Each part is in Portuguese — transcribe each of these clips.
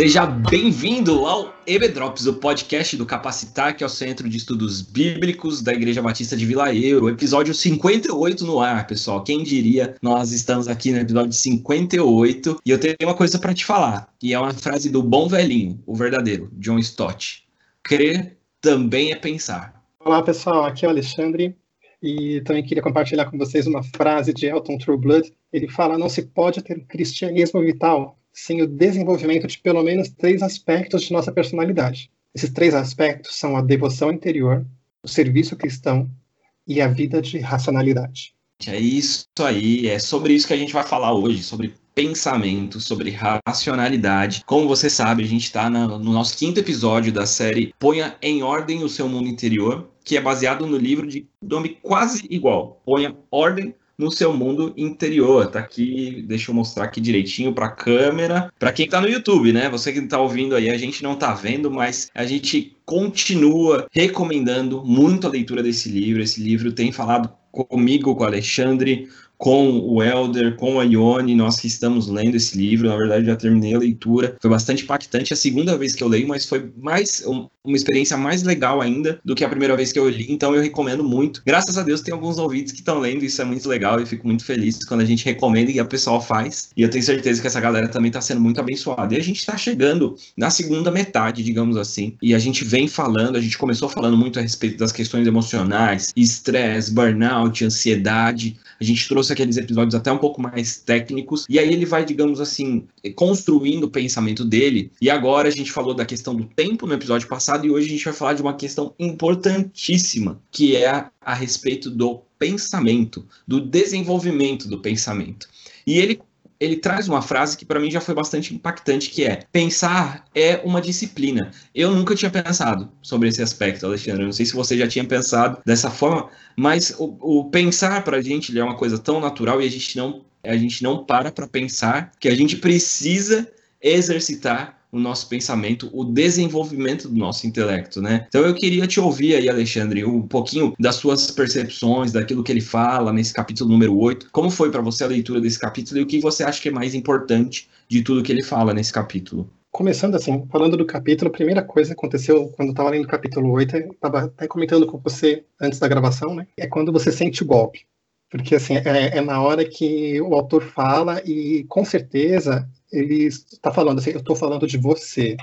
Seja bem-vindo ao EBDrops, o podcast do Capacitar, que é o Centro de Estudos Bíblicos da Igreja Batista de Vila Euro. Episódio 58 no ar, pessoal. Quem diria, nós estamos aqui no episódio 58 e eu tenho uma coisa para te falar, e é uma frase do bom velhinho, o verdadeiro, John Stott. Crer também é pensar. Olá, pessoal. Aqui é o Alexandre e também queria compartilhar com vocês uma frase de Elton Trueblood. Ele fala: Não se pode ter cristianismo vital sem o desenvolvimento de pelo menos três aspectos de nossa personalidade. Esses três aspectos são a devoção interior, o serviço cristão e a vida de racionalidade. É isso aí, é sobre isso que a gente vai falar hoje, sobre pensamento, sobre racionalidade. Como você sabe, a gente está no nosso quinto episódio da série Ponha em Ordem o Seu Mundo Interior, que é baseado no livro de nome quase igual, Ponha Ordem no seu mundo interior. Tá aqui, deixa eu mostrar aqui direitinho para a câmera. Para quem tá no YouTube, né? Você que tá ouvindo aí, a gente não tá vendo, mas a gente continua recomendando muito a leitura desse livro. Esse livro tem falado comigo, com o Alexandre, com o Elder, com a Ione, nós que estamos lendo esse livro, na verdade já terminei a leitura, foi bastante impactante, é a segunda vez que eu leio, mas foi mais uma experiência mais legal ainda do que a primeira vez que eu li, então eu recomendo muito. Graças a Deus tem alguns ouvintes que estão lendo, isso é muito legal e fico muito feliz quando a gente recomenda e a pessoa faz, e eu tenho certeza que essa galera também está sendo muito abençoada. E a gente está chegando na segunda metade, digamos assim, e a gente vem falando, a gente começou falando muito a respeito das questões emocionais, estresse, burnout, ansiedade, a gente trouxe aqueles episódios até um pouco mais técnicos, e aí ele vai, digamos assim, construindo o pensamento dele. E agora a gente falou da questão do tempo no episódio passado, e hoje a gente vai falar de uma questão importantíssima, que é a, a respeito do pensamento, do desenvolvimento do pensamento. E ele ele traz uma frase que para mim já foi bastante impactante, que é: pensar é uma disciplina. Eu nunca tinha pensado sobre esse aspecto, Alexandre. Não sei se você já tinha pensado dessa forma, mas o, o pensar para a gente é uma coisa tão natural e a gente não a gente não para para pensar que a gente precisa exercitar o nosso pensamento, o desenvolvimento do nosso intelecto, né? Então eu queria te ouvir aí, Alexandre, um pouquinho das suas percepções, daquilo que ele fala nesse capítulo número 8. Como foi para você a leitura desse capítulo e o que você acha que é mais importante de tudo que ele fala nesse capítulo? Começando assim, falando do capítulo, a primeira coisa que aconteceu quando eu estava lendo o capítulo 8, eu estava até comentando com você antes da gravação, né? É quando você sente o golpe. Porque assim, é, é na hora que o autor fala e com certeza ele está falando assim, eu estou falando de você.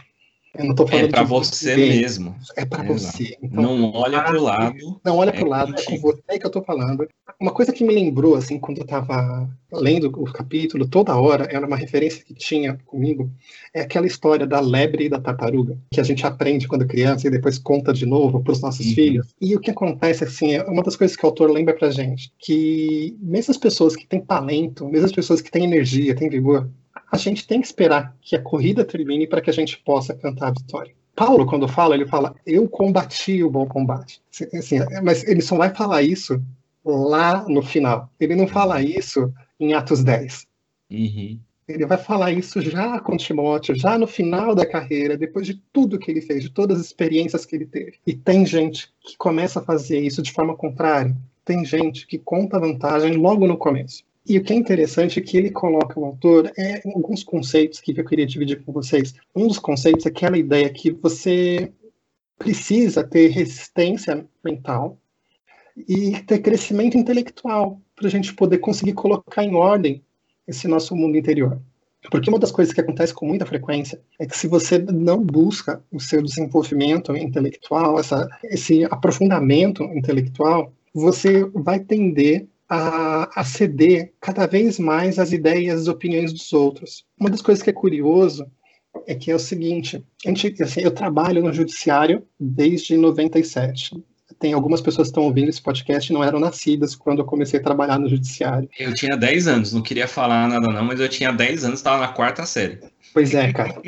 Eu não tô falando é para você mesmo. É para você. Então, não olha para o lado. Não olha para o é lado, contigo. é com você que eu estou falando. Uma coisa que me lembrou, assim, quando eu estava lendo o capítulo, toda hora, era uma referência que tinha comigo, é aquela história da lebre e da tartaruga, que a gente aprende quando criança e depois conta de novo para os nossos uhum. filhos. E o que acontece, assim, é uma das coisas que o autor lembra para gente, que mesmo as pessoas que têm talento, mesmo as pessoas que têm energia, têm vigor, a gente tem que esperar que a corrida termine para que a gente possa cantar a vitória. Paulo, quando fala, ele fala, eu combati o bom combate. Assim, mas ele só vai falar isso lá no final. Ele não fala isso em Atos 10. Uhum. Ele vai falar isso já com Timóteo, já no final da carreira, depois de tudo que ele fez, de todas as experiências que ele teve. E tem gente que começa a fazer isso de forma contrária. Tem gente que conta vantagem logo no começo. E o que é interessante é que ele coloca o autor é alguns conceitos que eu queria dividir com vocês. Um dos conceitos é aquela ideia que você precisa ter resistência mental e ter crescimento intelectual para a gente poder conseguir colocar em ordem esse nosso mundo interior. Porque uma das coisas que acontece com muita frequência é que se você não busca o seu desenvolvimento intelectual, essa, esse aprofundamento intelectual, você vai tender a, a ceder cada vez mais às ideias e opiniões dos outros. Uma das coisas que é curioso é que é o seguinte, gente, assim, eu trabalho no judiciário desde 97. Tem algumas pessoas que estão ouvindo esse podcast e não eram nascidas quando eu comecei a trabalhar no judiciário. Eu tinha 10 anos, não queria falar nada não, mas eu tinha 10 anos, estava na quarta série. Pois é, cara.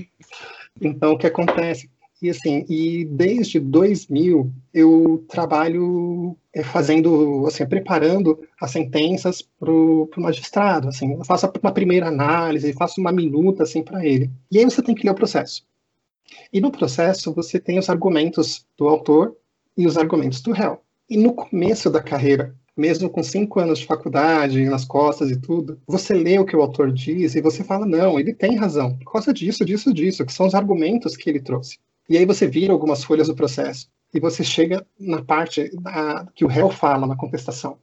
Então, o que acontece? E assim, e desde 2000 eu trabalho é, fazendo, assim, preparando as sentenças para o magistrado, assim, eu faço uma primeira análise, faço uma minuta, assim, para ele. E aí você tem que ler o processo. E no processo você tem os argumentos do autor e os argumentos do réu. E no começo da carreira mesmo com cinco anos de faculdade nas costas e tudo, você lê o que o autor diz e você fala, não, ele tem razão, por causa disso, disso, disso, que são os argumentos que ele trouxe. E aí você vira algumas folhas do processo e você chega na parte da, que o réu fala na contestação.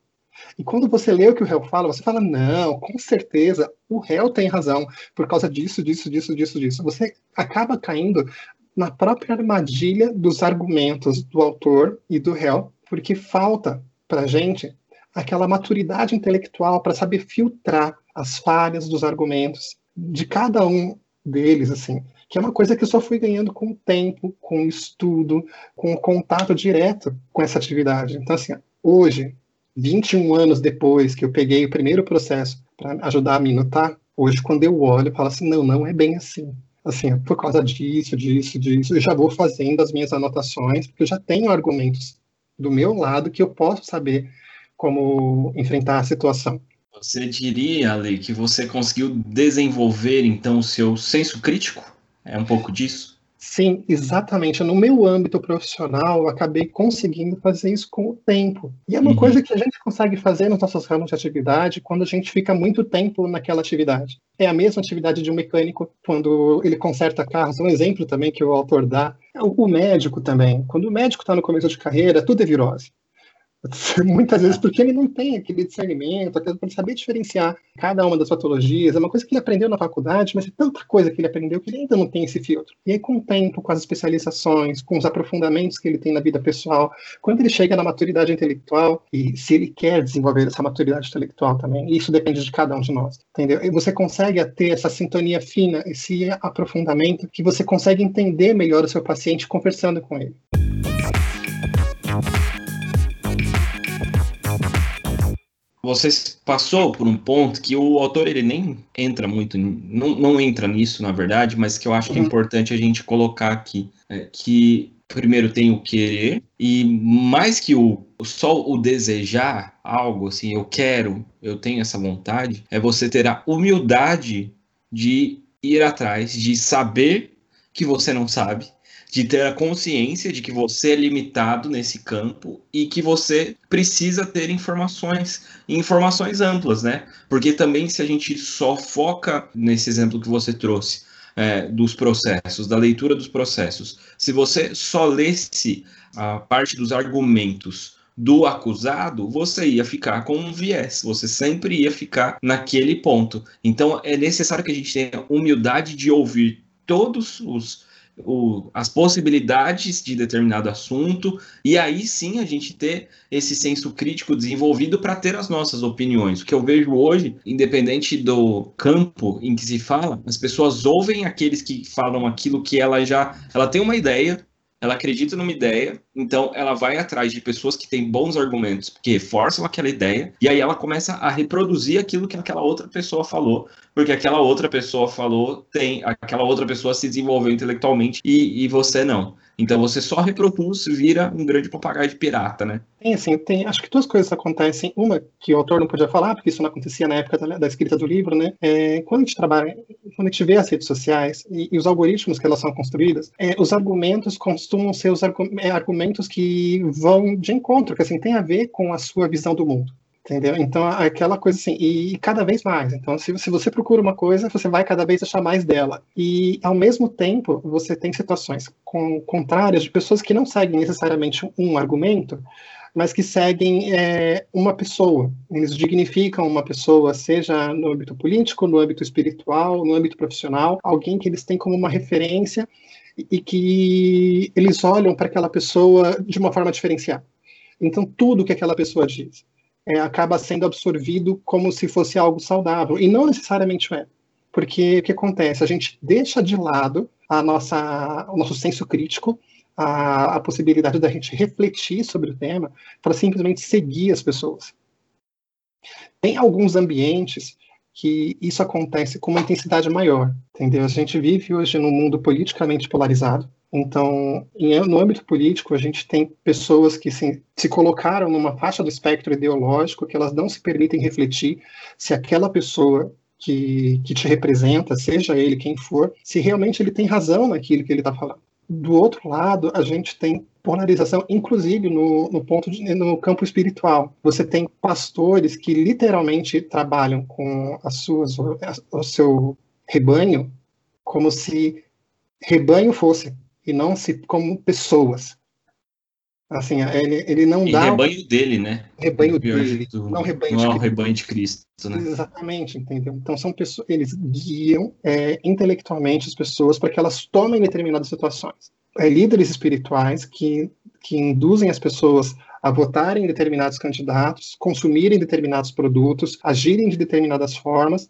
E quando você lê o que o réu fala, você fala, não, com certeza, o réu tem razão, por causa disso, disso, disso, disso, disso. Você acaba caindo na própria armadilha dos argumentos do autor e do réu, porque falta para gente aquela maturidade intelectual para saber filtrar as falhas dos argumentos de cada um deles, assim, que é uma coisa que eu só fui ganhando com o tempo, com o estudo, com o contato direto com essa atividade. Então, assim, hoje, 21 anos depois que eu peguei o primeiro processo para ajudar a me notar, hoje, quando eu olho, eu falo assim, não, não é bem assim. Assim, por causa disso, disso, disso, eu já vou fazendo as minhas anotações, porque eu já tenho argumentos do meu lado que eu posso saber como enfrentar a situação. Você diria, Ale, que você conseguiu desenvolver então o seu senso crítico? É um pouco disso? Sim, exatamente. No meu âmbito profissional, eu acabei conseguindo fazer isso com o tempo. E é uma uhum. coisa que a gente consegue fazer nos nossos ramos de atividade quando a gente fica muito tempo naquela atividade. É a mesma atividade de um mecânico quando ele conserta carros. Um exemplo também que o autor dá é o médico também. Quando o médico está no começo de carreira, tudo é virose. Muitas vezes porque ele não tem aquele discernimento, para saber diferenciar cada uma das patologias. É uma coisa que ele aprendeu na faculdade, mas é tanta coisa que ele aprendeu que ele ainda não tem esse filtro. E aí, com o tempo, com as especializações, com os aprofundamentos que ele tem na vida pessoal, quando ele chega na maturidade intelectual, e se ele quer desenvolver essa maturidade intelectual também, isso depende de cada um de nós, entendeu? E você consegue ter essa sintonia fina, esse aprofundamento, que você consegue entender melhor o seu paciente conversando com ele. Você passou por um ponto que o autor ele nem entra muito, não, não entra nisso, na verdade, mas que eu acho que é uhum. importante a gente colocar aqui, é, que primeiro tem o querer e mais que o só o desejar algo assim, eu quero, eu tenho essa vontade, é você ter a humildade de ir atrás, de saber que você não sabe de ter a consciência de que você é limitado nesse campo e que você precisa ter informações, informações amplas, né? Porque também se a gente só foca nesse exemplo que você trouxe, é, dos processos, da leitura dos processos, se você só lesse a parte dos argumentos do acusado, você ia ficar com um viés, você sempre ia ficar naquele ponto. Então é necessário que a gente tenha humildade de ouvir todos os o, as possibilidades de determinado assunto, e aí sim a gente ter esse senso crítico desenvolvido para ter as nossas opiniões. O que eu vejo hoje, independente do campo em que se fala, as pessoas ouvem aqueles que falam aquilo que ela já ela tem uma ideia, ela acredita numa ideia, então ela vai atrás de pessoas que têm bons argumentos, que reforçam aquela ideia, e aí ela começa a reproduzir aquilo que aquela outra pessoa falou, porque aquela outra pessoa falou, tem aquela outra pessoa se desenvolveu intelectualmente e, e você não. Então você só reproduz, vira um grande papagaio de pirata, né? Tem assim, tem, acho que duas coisas acontecem. Uma que o autor não podia falar, porque isso não acontecia na época da, da escrita do livro, né? É, quando a gente trabalha, quando a gente vê as redes sociais e, e os algoritmos que elas são construídas, é, os argumentos costumam ser os é, argumentos que vão de encontro, que assim tem a ver com a sua visão do mundo. Entendeu? Então, aquela coisa assim, e cada vez mais. Então, se, se você procura uma coisa, você vai cada vez achar mais dela. E, ao mesmo tempo, você tem situações com, contrárias de pessoas que não seguem necessariamente um argumento, mas que seguem é, uma pessoa. Eles dignificam uma pessoa, seja no âmbito político, no âmbito espiritual, no âmbito profissional, alguém que eles têm como uma referência e que eles olham para aquela pessoa de uma forma diferenciada. Então, tudo que aquela pessoa diz é, acaba sendo absorvido como se fosse algo saudável, e não necessariamente é. Porque o que acontece? A gente deixa de lado a nossa, o nosso senso crítico, a, a possibilidade da gente refletir sobre o tema, para simplesmente seguir as pessoas. Tem alguns ambientes que isso acontece com uma intensidade maior, entendeu? A gente vive hoje num mundo politicamente polarizado, então, no âmbito político, a gente tem pessoas que se, se colocaram numa faixa do espectro ideológico que elas não se permitem refletir se aquela pessoa que, que te representa, seja ele quem for, se realmente ele tem razão naquilo que ele está falando. Do outro lado, a gente tem polarização, inclusive no, no ponto de, no campo espiritual. Você tem pastores que literalmente trabalham com as suas, o seu rebanho como se rebanho fosse e não se como pessoas. Assim, ele, ele não e dá. rebanho dele, né? Rebanho dele. Do, não rebanho não de é o rebanho de Cristo, né? Exatamente, entendeu? Então são pessoas, eles guiam é, intelectualmente as pessoas para que elas tomem determinadas situações. É, líderes espirituais que, que induzem as pessoas a votarem em determinados candidatos, consumirem determinados produtos, agirem de determinadas formas,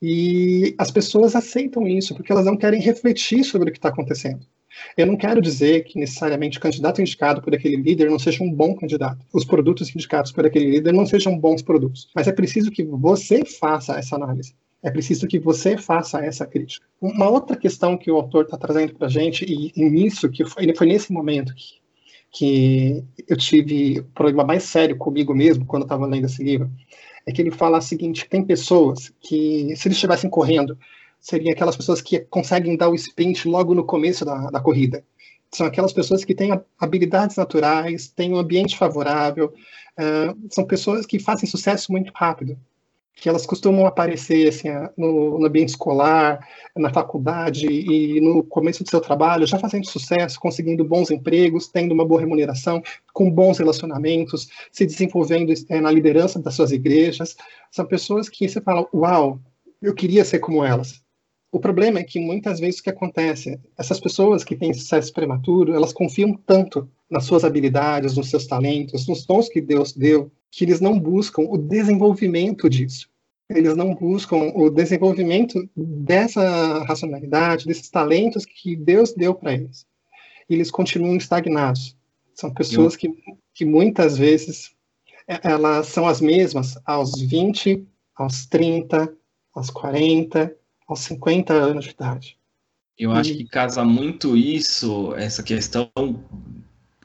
e as pessoas aceitam isso porque elas não querem refletir sobre o que está acontecendo. Eu não quero dizer que necessariamente o candidato indicado por aquele líder não seja um bom candidato. Os produtos indicados por aquele líder não sejam bons produtos. Mas é preciso que você faça essa análise. É preciso que você faça essa crítica. Uma outra questão que o autor está trazendo para a gente, e, e nisso, que foi, foi nesse momento que, que eu tive o um problema mais sério comigo mesmo quando estava lendo esse livro, é que ele fala o seguinte: tem pessoas que, se eles estivessem correndo, seriam aquelas pessoas que conseguem dar o sprint logo no começo da, da corrida. São aquelas pessoas que têm habilidades naturais, têm um ambiente favorável, uh, são pessoas que fazem sucesso muito rápido que elas costumam aparecer assim, no, no, ambiente escolar, na faculdade e no começo do seu trabalho, já fazendo sucesso, conseguindo bons empregos, tendo uma boa remuneração, com bons relacionamentos, se desenvolvendo é, na liderança das suas igrejas. São pessoas que você fala, uau, eu queria ser como elas. O problema é que muitas vezes o que acontece, essas pessoas que têm sucesso prematuro, elas confiam tanto nas suas habilidades, nos seus talentos, nos dons que Deus deu, que eles não buscam o desenvolvimento disso. Eles não buscam o desenvolvimento dessa racionalidade, desses talentos que Deus deu para eles. E eles continuam estagnados. São pessoas que, que muitas vezes é, elas são as mesmas aos 20, aos 30, aos 40, aos 50 anos de idade. Eu acho que casa muito isso, essa questão,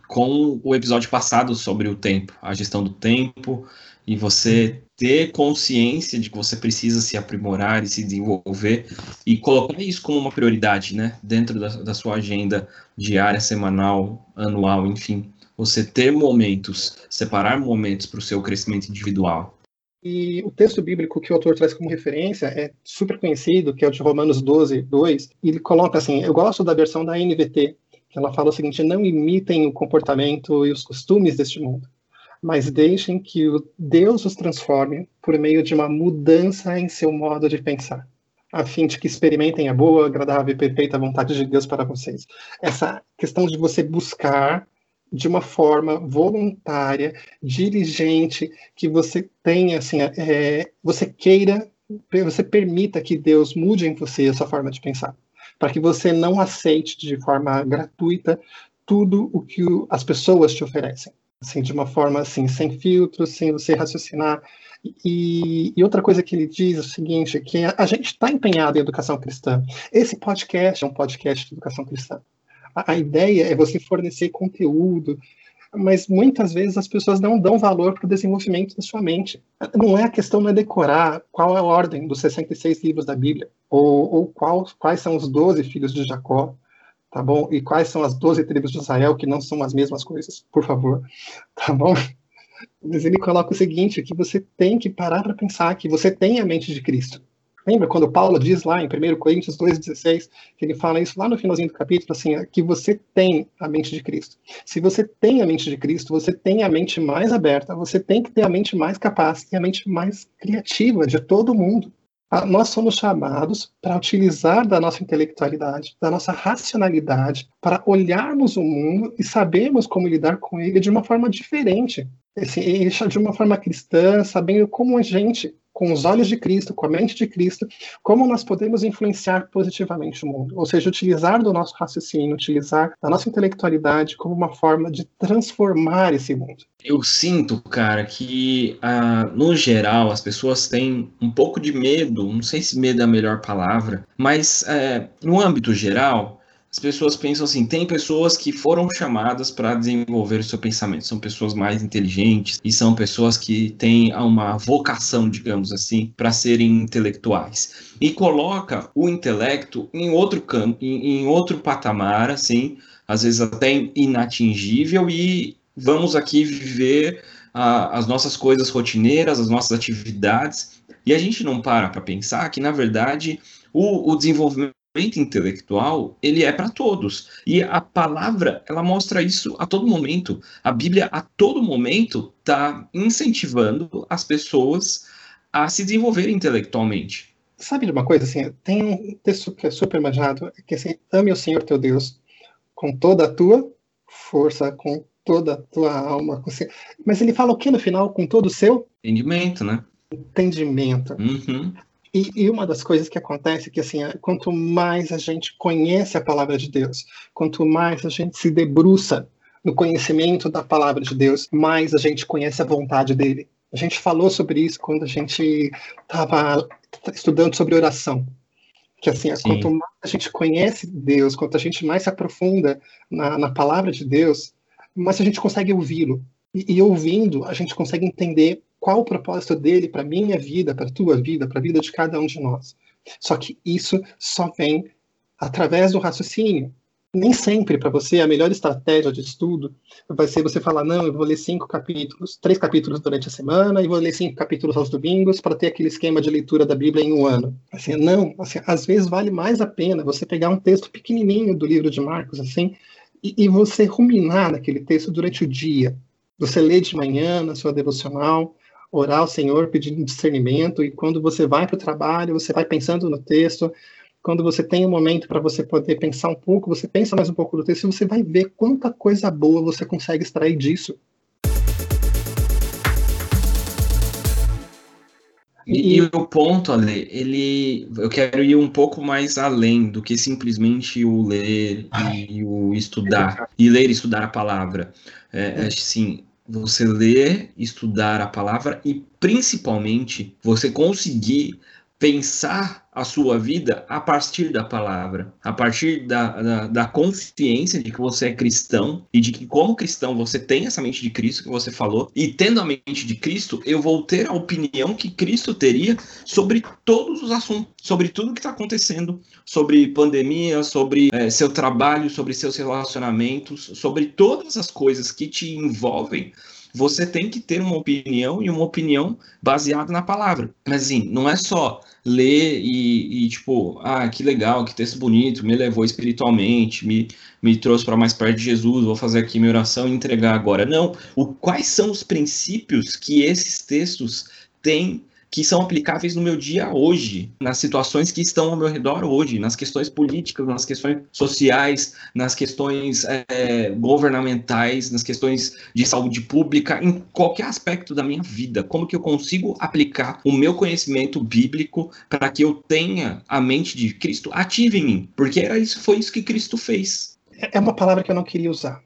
com o episódio passado sobre o tempo, a gestão do tempo, e você ter consciência de que você precisa se aprimorar e se desenvolver e colocar isso como uma prioridade, né? Dentro da, da sua agenda diária, semanal, anual, enfim. Você ter momentos, separar momentos para o seu crescimento individual. E o texto bíblico que o autor traz como referência é super conhecido, que é o de Romanos 12, 2. E ele coloca assim: Eu gosto da versão da NVT, que ela fala o seguinte: Não imitem o comportamento e os costumes deste mundo, mas deixem que Deus os transforme por meio de uma mudança em seu modo de pensar, a fim de que experimentem a boa, agradável e perfeita vontade de Deus para vocês. Essa questão de você buscar de uma forma voluntária, diligente, que você tenha, assim, é, você queira, você permita que Deus mude em você a sua forma de pensar, para que você não aceite de forma gratuita tudo o que as pessoas te oferecem, assim, de uma forma assim, sem filtro, sem você raciocinar. E, e, outra coisa que ele diz é o seguinte, que a, a gente está empenhado em educação cristã. Esse podcast é um podcast de educação cristã. A, ideia é você fornecer conteúdo, mas muitas vezes as pessoas não dão valor para o desenvolvimento da sua mente. Não é a questão não é decorar qual é a ordem dos 66 livros da Bíblia, ou, ou qual, quais são os 12 filhos de Jacó, tá bom? E quais são as 12 tribos de Israel, que não são as mesmas coisas, por favor, tá bom? Mas ele coloca o seguinte, que você tem que parar para pensar que você tem a mente de Cristo. Lembra quando Paulo diz lá em 1 Coríntios 2,16, que ele fala isso lá no finalzinho do capítulo, assim, que você tem a mente de Cristo. Se você tem a mente de Cristo, você tem a mente mais aberta, você tem que ter a mente mais capaz e a mente mais criativa de todo mundo. Ah, nós somos chamados para utilizar da nossa intelectualidade, da nossa racionalidade, para olharmos o mundo e sabermos como lidar com ele de uma forma diferente. Assim, de uma forma cristã, sabendo como a gente com os olhos de Cristo, com a mente de Cristo, como nós podemos influenciar positivamente o mundo. Ou seja, utilizar do nosso raciocínio, utilizar da nossa intelectualidade como uma forma de transformar esse mundo. Eu sinto, cara, que uh, no geral as pessoas têm um pouco de medo, não sei se medo é a melhor palavra, mas uh, no âmbito geral, as pessoas pensam assim: tem pessoas que foram chamadas para desenvolver o seu pensamento, são pessoas mais inteligentes e são pessoas que têm uma vocação, digamos assim, para serem intelectuais. E coloca o intelecto em outro campo, em, em outro patamar, assim, às vezes até inatingível, e vamos aqui viver as nossas coisas rotineiras, as nossas atividades, e a gente não para para pensar que, na verdade, o, o desenvolvimento intelectual ele é para todos. E a palavra ela mostra isso a todo momento. A Bíblia a todo momento está incentivando as pessoas a se desenvolverem intelectualmente. Sabe de uma coisa assim tem um texto que é super manjado que é assim ame o Senhor teu Deus com toda a tua força com toda a tua alma mas ele fala o que no final? Com todo o seu entendimento né? entendimento. Uhum. E, e, uma das coisas que acontece é que, assim, quanto mais a gente conhece a palavra de Deus, quanto mais a gente se debruça no conhecimento da palavra de Deus, mais a gente conhece a vontade dele. A gente falou sobre isso quando a gente estava estudando sobre oração. Que, assim, Sim. quanto mais a gente conhece Deus, quanto a gente mais se aprofunda na, na palavra de Deus, mais a gente consegue ouvi-lo. E, e ouvindo, a gente consegue entender qual o propósito dele para minha vida, para tua vida, para a vida de cada um de nós. Só que isso só vem através do raciocínio. Nem sempre para você a melhor estratégia de estudo vai ser você falar, não, eu vou ler cinco capítulos, três capítulos durante a semana e vou ler cinco capítulos aos domingos para ter aquele esquema de leitura da Bíblia em um ano. Assim, não, assim, às vezes vale mais a pena você pegar um texto pequenininho do livro de Marcos, assim, e, e você ruminar naquele texto durante o dia. Você lê de manhã na sua devocional, orar ao Senhor pedindo discernimento, e quando você vai para o trabalho, você vai pensando no texto, quando você tem um momento para você poder pensar um pouco, você pensa mais um pouco do texto, e você vai ver quanta coisa boa você consegue extrair disso. E, e, o ponto, Ale, ele, eu quero ir um pouco mais além do que simplesmente o ler e o estudar, e ler e estudar a palavra. É, assim, você ler, estudar a palavra e principalmente você conseguir pensar a sua vida a partir da palavra, a partir da, da, da, consciência de que você é cristão e de que, como cristão, você tem essa mente de Cristo que você falou, e tendo a mente de Cristo, eu vou ter a opinião que Cristo teria sobre todos os assuntos, sobre tudo que está acontecendo, sobre pandemia, sobre é, seu trabalho, sobre seus relacionamentos, sobre todas as coisas que te envolvem você tem que ter uma opinião e uma opinião baseada na palavra. Mas assim, não é só ler e, e, tipo, ah, que legal, que texto bonito, me levou espiritualmente, me, me trouxe para mais perto de Jesus, vou fazer aqui minha oração e entregar agora. Não, o, quais são os princípios que esses textos têm que são aplicáveis no meu dia hoje, nas situações que estão ao meu redor hoje, nas questões políticas, nas questões sociais, nas questões é, governamentais, nas questões de saúde pública, em qualquer aspecto da minha vida. Como que eu consigo aplicar o meu conhecimento bíblico para que eu tenha a mente de Cristo ativa em mim? Porque era isso, foi isso que Cristo fez. É uma palavra que eu não queria usar,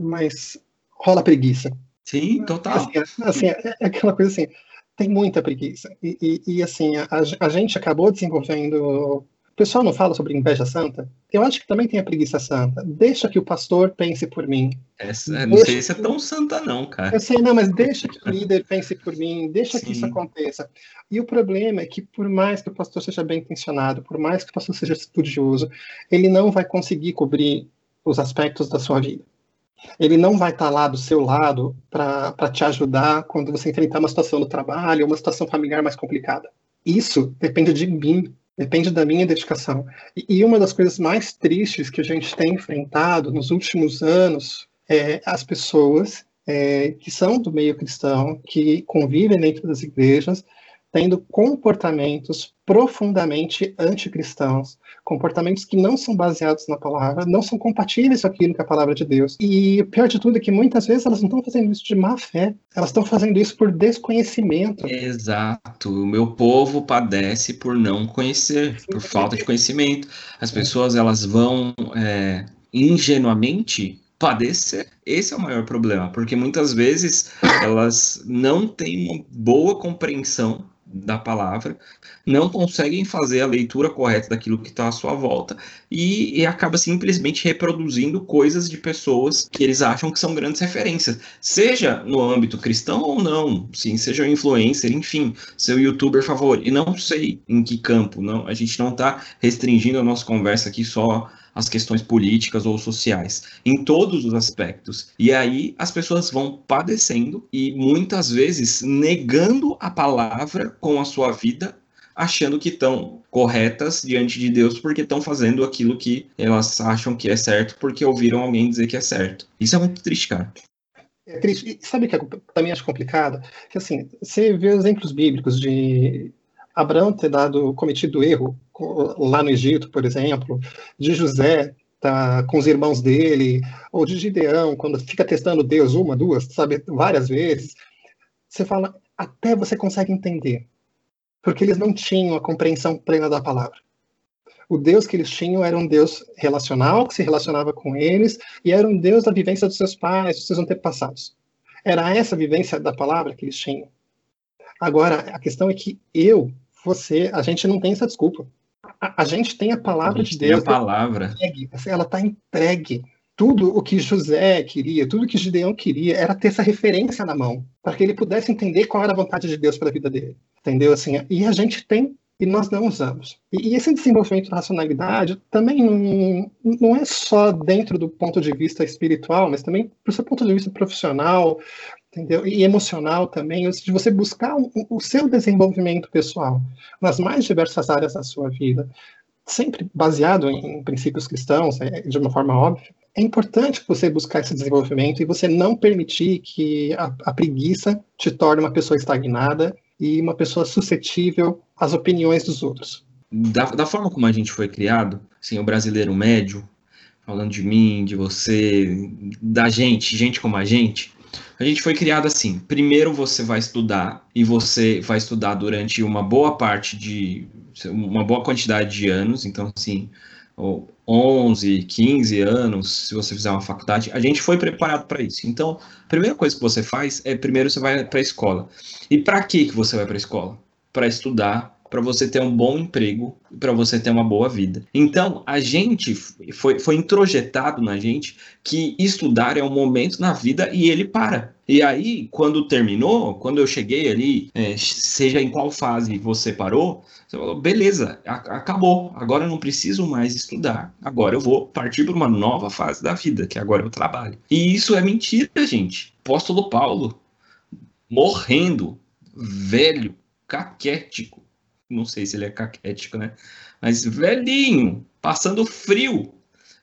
mas rola preguiça. Sim, total. Assim, assim é, é aquela coisa assim tem muita preguiça. E, e, e assim, a, a, gente acabou desenvolvendo. O pessoal não fala sobre inveja santa? Eu acho que também tem a preguiça santa. Deixa que o pastor pense por mim. Essa, não sei se é tão santa, não, cara. Eu sei, não, mas deixa que o líder pense por mim, deixa Sim. que isso aconteça. E o problema é que, por mais que o pastor seja bem intencionado, por mais que o pastor seja estudioso, ele não vai conseguir cobrir os aspectos da sua vida. Ele não vai estar lá do seu lado para te ajudar quando você enfrentar uma situação no trabalho ou uma situação familiar mais complicada. Isso depende de mim, depende da minha dedicação. E, e uma das coisas mais tristes que a gente tem enfrentado nos últimos anos é as pessoas é, que são do meio cristão, que convivem dentro das igrejas, tendo comportamentos profundamente anticristãos, comportamentos que não são baseados na palavra, não são compatíveis com aquilo que é a palavra de Deus. E o pior de tudo é que muitas vezes elas não estão fazendo isso de má fé, elas estão fazendo isso por desconhecimento. Exato. O meu povo padece por não conhecer, por falta de conhecimento. As pessoas elas vão é, ingenuamente padecer. Esse é o maior problema, porque muitas vezes elas não têm uma boa compreensão da palavra, não conseguem fazer a leitura correta daquilo que está à sua volta e, e, acaba simplesmente reproduzindo coisas de pessoas que eles acham que são grandes referências, seja no âmbito cristão ou não, sim, seja um influencer, enfim, seu youtuber favorito, e não sei em que campo, não, a gente não está restringindo a nossa conversa aqui só as questões políticas ou sociais, em todos os aspectos. E aí as pessoas vão padecendo e muitas vezes negando a palavra com a sua vida achando que estão corretas diante de Deus porque estão fazendo aquilo que elas acham que é certo porque ouviram alguém dizer que é certo. Isso é muito triste, cara. É triste. E sabe o que eu também acho complicado? Que assim, você vê exemplos bíblicos de Abraão ter dado cometido erro lá no Egito, por exemplo, de José tá com os irmãos dele, ou de Gideão, quando fica testando Deus uma, duas, sabe, várias vezes, você fala, até você consegue entender, porque eles não tinham a compreensão plena da palavra. O Deus que eles tinham era um Deus relacional, que se relacionava com eles, e era um Deus da vivência dos seus pais, dos seus antepassados. Era essa vivência da palavra que eles tinham. Agora, a questão é que eu, você, a gente não tem essa desculpa. A, a gente tem a palavra a de Deus. Tem a palavra. Entregue, assim, ela está entregue. Tudo o que José queria, tudo o que Gideão queria era ter essa referência na mão, para que ele pudesse entender qual era a vontade de Deus para a vida dele. Entendeu? Assim, e a gente tem e nós não usamos. E, e esse desenvolvimento da racionalidade também não, não é só dentro do ponto de vista espiritual, mas também do seu ponto de vista profissional, entendeu? E emocional também, de você buscar o, o seu desenvolvimento pessoal nas mais diversas áreas da sua vida, sempre baseado em princípios cristãos, é, de uma forma óbvia. É importante você buscar esse desenvolvimento e você não permitir que a, a preguiça te torne uma pessoa estagnada e uma pessoa suscetível às opiniões dos outros. Da, da forma como a gente foi criado, assim, o brasileiro médio, falando de mim, de você, da gente, gente como a gente, a gente foi criado assim. Primeiro você vai estudar e você vai estudar durante uma boa parte de uma boa quantidade de anos, então assim, 11, 15 anos, se você fizer uma faculdade, a gente foi preparado para isso. Então, a primeira coisa que você faz é primeiro você vai para a escola. E para que que você vai para a escola? Para estudar, para você ter um bom emprego e para você ter uma boa vida. Então, a gente foi, foi introjetado na gente que estudar é um momento na vida e ele para. E aí, quando terminou, quando eu cheguei ali, é, seja em qual fase você parou, você falou, beleza, acabou, agora eu não preciso mais estudar, agora eu vou partir para uma nova fase da vida, que agora eu trabalho. E isso é mentira, gente. Apóstolo Paulo, morrendo, velho, caquético, não sei se ele é caquético, né? Mas velhinho, passando frio,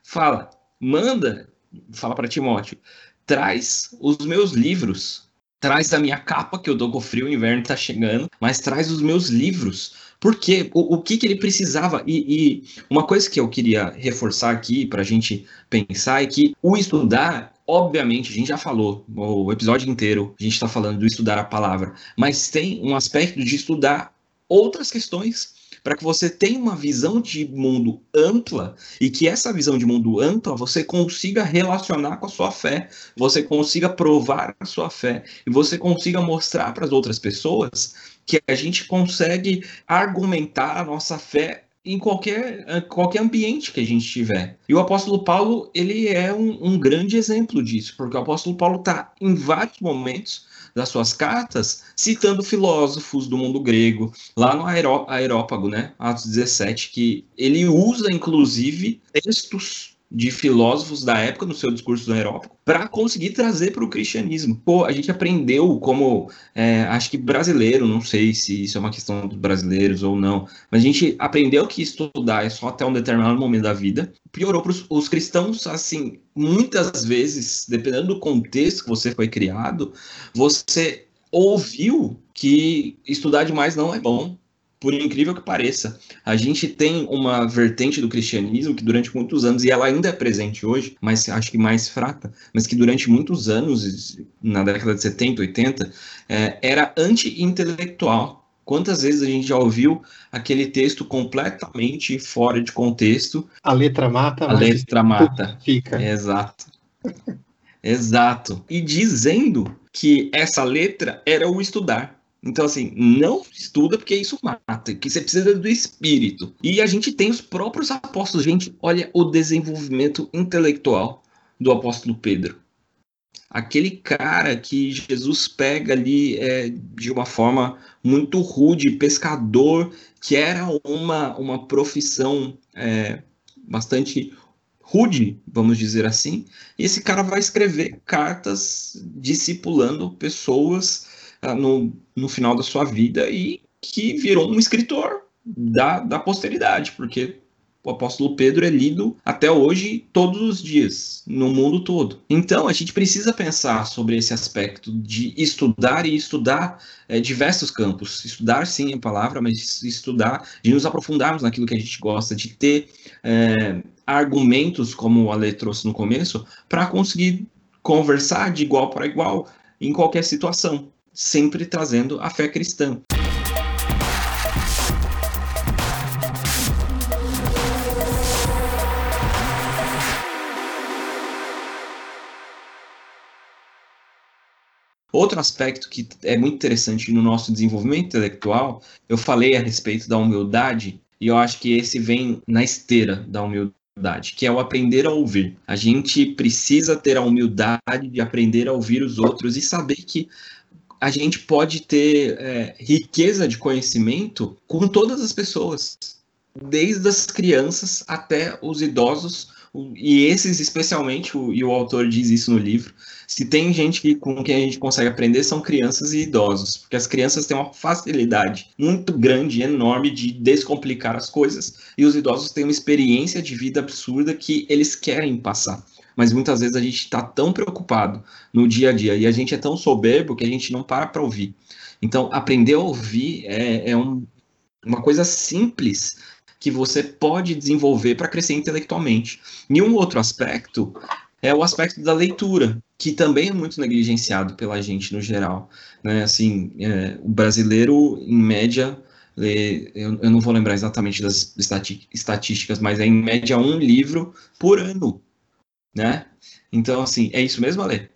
fala, manda, fala para Timóteo, traz os meus livros, traz a minha capa que eu dou com frio, o inverno tá chegando, mas traz os meus livros. Porque o, o que, que ele precisava? E, e uma coisa que eu queria reforçar aqui para a gente pensar é que o estudar Obviamente, a gente já falou o episódio inteiro, a gente está falando do estudar a palavra, mas tem um aspecto de estudar outras questões para que você tenha uma visão de mundo ampla e que essa visão de mundo ampla você consiga relacionar com a sua fé, você consiga provar a sua fé e você consiga mostrar para as outras pessoas que a gente consegue argumentar a nossa fé em qualquer, qualquer ambiente que a gente tiver. E o apóstolo Paulo, ele é um, um grande exemplo disso, porque o apóstolo Paulo está em vários momentos das suas cartas, citando filósofos do mundo grego, lá no Aerópago, né, Atos 17, que ele usa, inclusive, textos de filósofos da época no seu discurso do Aerópago para conseguir trazer para o cristianismo. Pô, a gente aprendeu como, é, acho que brasileiro, não sei se isso é uma questão dos brasileiros ou não, mas a gente aprendeu que estudar é só até um determinado momento da vida. Piorou para os cristãos, assim, muitas vezes, dependendo do contexto que você foi criado, você ouviu que estudar demais não é bom, por incrível que pareça, a gente tem uma vertente do cristianismo que durante muitos anos, e ela ainda é presente hoje, mas acho que mais fraca, mas que durante muitos anos, na década de 70, 80, é, era anti-intelectual. Quantas vezes a gente já ouviu aquele texto completamente fora de contexto? A letra mata, a letra mata. Fica. Exato. Exato. E dizendo que essa letra era o estudar. Então, assim, não estuda porque isso mata, que você precisa do espírito. E a gente tem os próprios apóstolos. Gente, olha o desenvolvimento intelectual do apóstolo Pedro. Aquele cara que Jesus pega ali é, de uma forma muito rude, pescador, que era uma, uma profissão é, bastante rude, vamos dizer assim, e esse cara vai escrever cartas discipulando pessoas uh, no, no final da sua vida e que virou um escritor da, da posteridade, porque o apóstolo Pedro é lido até hoje todos os dias, no mundo todo. Então a gente precisa pensar sobre esse aspecto de estudar e estudar é, diversos campos. Estudar sim a palavra, mas estudar, de nos aprofundarmos naquilo que a gente gosta, de ter é, argumentos, como a Lê trouxe no começo, para conseguir conversar de igual para igual em qualquer situação, sempre trazendo a fé cristã. Outro aspecto que é muito interessante no nosso desenvolvimento intelectual, eu falei a respeito da humildade, e eu acho que esse vem na esteira da humildade, que é o aprender a ouvir. A gente precisa ter a humildade de aprender a ouvir os outros e saber que a gente pode ter é, riqueza de conhecimento com todas as pessoas, desde as crianças até os idosos e esses especialmente, o, e o autor diz isso no livro, se tem gente que, com quem a gente consegue aprender são crianças e idosos, porque as crianças têm uma facilidade muito grande, enorme de descomplicar as coisas, e os idosos têm uma experiência de vida absurda que eles querem passar. Mas muitas vezes a gente está tão preocupado no dia a dia e a gente é tão soberbo que a gente não para para ouvir. Então, aprender a ouvir é, é um, uma coisa simples, que você pode desenvolver para crescer intelectualmente. E um outro aspecto é o aspecto da leitura, que também é muito negligenciado pela gente no geral. Né? Assim, é, o brasileiro, em média, lê, eu, eu, não vou lembrar exatamente das estatísticas, mas é em média um livro por ano. Né? Então, assim, é isso mesmo, Ale?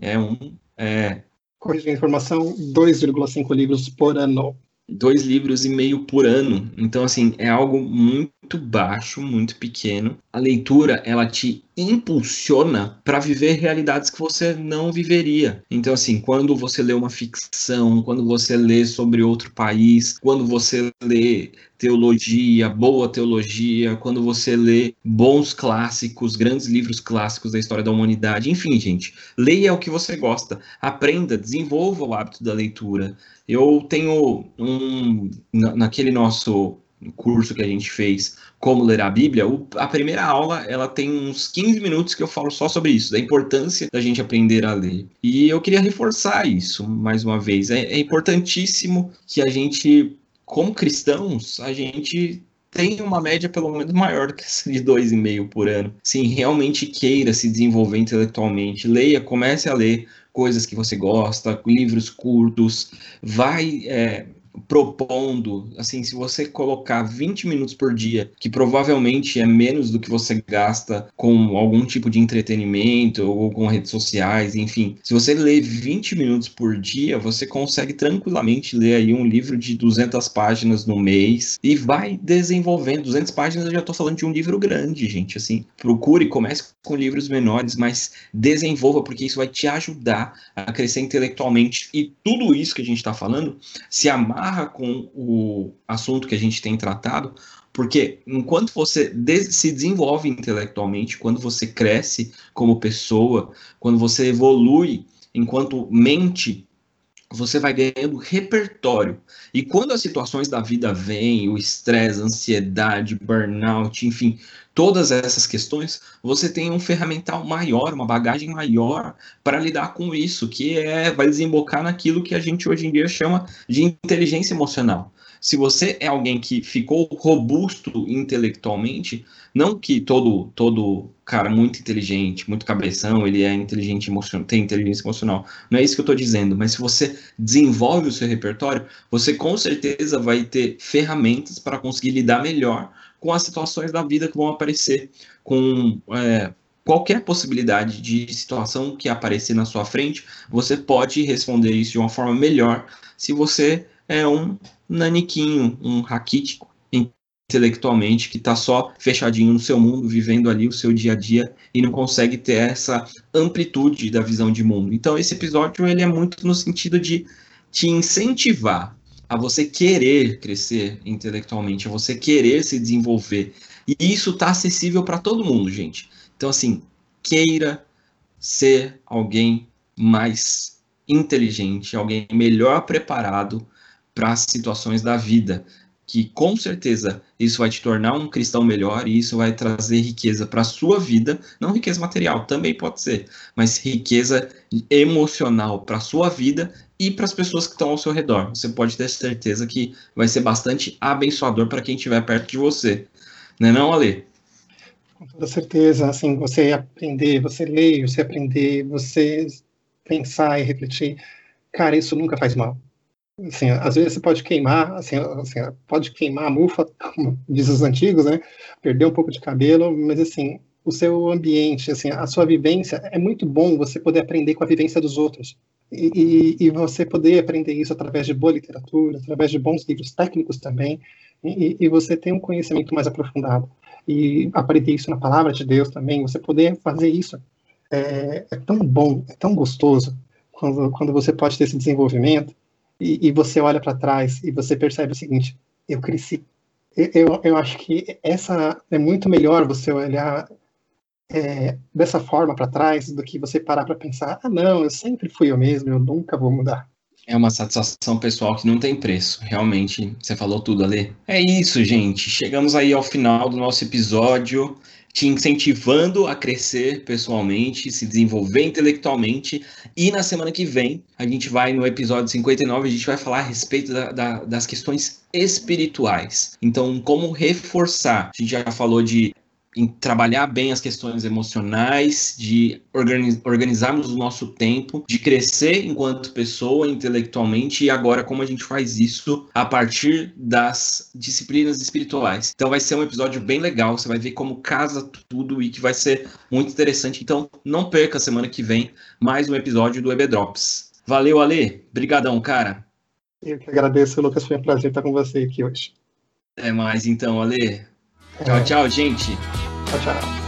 É um. É... Corrigir a informação: 2,5 livros por ano dois livros e meio por ano. Então, assim, é algo muito baixo, muito pequeno. A leitura, ela te impulsiona para viver realidades que você não viveria. Então, assim, quando você lê uma ficção, quando você lê sobre outro país, quando você lê teologia, boa teologia, quando você lê bons clássicos, grandes livros clássicos da história da humanidade, enfim, gente, leia o que você gosta, aprenda, desenvolva o hábito da leitura. Eu tenho um naquele nosso curso que a gente fez, Como Ler a Bíblia, a primeira aula ela tem uns 15 minutos que eu falo só sobre isso, da importância da gente aprender a ler. E eu queria reforçar isso mais uma vez. É, é importantíssimo que a gente, como cristãos, a gente tem uma média pelo menos maior que essa de 2,5 por ano. Sim, realmente queira se desenvolver intelectualmente, leia, comece a ler coisas que você gosta, livros curtos, vai é, propondo, assim, se você colocar 20 minutos por dia, que provavelmente é menos do que você gasta com algum tipo de entretenimento ou com redes sociais, enfim, se você ler 20 minutos por dia, você consegue tranquilamente ler aí um livro de 200 páginas no mês e vai desenvolvendo. 200 páginas eu já estou falando de um livro grande, gente, assim, procure, comece com livros menores, mas desenvolva, porque isso vai te ajudar a crescer intelectualmente e tudo isso que a gente está falando se amar amarra com o assunto que a gente tem tratado, porque enquanto você se desenvolve intelectualmente, quando você cresce como pessoa, quando você evolui enquanto mente, você vai ganhando repertório. E quando as situações da vida vêm, o estresse, ansiedade, burnout, enfim, todas essas questões, você tem um ferramental maior, uma bagagem maior para lidar com isso, que é vai desembocar naquilo que a gente hoje em dia chama de inteligência emocional. Se você é alguém que ficou robusto intelectualmente, não que todo todo cara muito inteligente, muito cabeção, ele é inteligente emocional, tem inteligência emocional. Não é isso que eu estou dizendo, mas se você desenvolve o seu repertório, você com certeza vai ter ferramentas para conseguir lidar melhor com as situações da vida que vão aparecer, com é, qualquer possibilidade de situação que aparecer na sua frente, você pode responder isso de uma forma melhor se você é um naniquinho, um raquítico intelectualmente que está só fechadinho no seu mundo, vivendo ali o seu dia a dia e não consegue ter essa amplitude da visão de mundo. Então esse episódio ele é muito no sentido de te incentivar a você querer crescer intelectualmente, a você querer se desenvolver. E isso está acessível para todo mundo, gente. Então, assim, queira ser alguém mais inteligente, alguém melhor preparado para as situações da vida. Que com certeza isso vai te tornar um cristão melhor e isso vai trazer riqueza para a sua vida, não riqueza material, também pode ser, mas riqueza emocional para a sua vida e para as pessoas que estão ao seu redor. Você pode ter certeza que vai ser bastante abençoador para quem estiver perto de você. Não é não, Ale? Com toda certeza, assim, você aprender, você ler, você aprender, você pensar e refletir, cara, isso nunca faz mal. Assim, às vezes você pode queimar, assim, assim, pode queimar a mufa, como diz os antigos, né? Perder um pouco de cabelo, mas assim, o seu ambiente, assim, a sua vivência, é muito bom você poder aprender com a vivência dos outros. E, e, e você poder aprender isso através de boa literatura, através de bons livros técnicos também, e, e você ter um conhecimento mais aprofundado e aprender isso na palavra de Deus também, você poder fazer isso é, é tão bom, é tão gostoso quando, quando você pode ter esse desenvolvimento e, e você olha para trás e você percebe o seguinte: eu cresci. Eu, eu acho que essa é muito melhor você olhar é, dessa forma para trás do que você parar para pensar: ah, não, eu sempre fui eu mesmo, eu nunca vou mudar. É uma satisfação pessoal que não tem preço. Realmente, você falou tudo, Ale. É isso, gente. Chegamos aí ao final do nosso episódio, te incentivando a crescer pessoalmente, se desenvolver intelectualmente. E na semana que vem, a gente vai no episódio 59, a gente vai falar a respeito da, da, das questões espirituais. Então, como reforçar? A gente já falou de em trabalhar bem as questões emocionais, de organiz, organizarmos o nosso tempo, de crescer enquanto pessoa intelectualmente e agora como a gente faz isso a partir das disciplinas espirituais. Então vai ser um episódio bem legal, você vai ver como casa tudo e que vai ser muito interessante. Então não perca semana que vem mais um episódio do EB Drops. Valeu, Ale. Brigadão, cara. Eu que agradeço, Lucas. Foi um prazer estar com você aqui hoje. É mais então, Ale. 然后加去精，出来。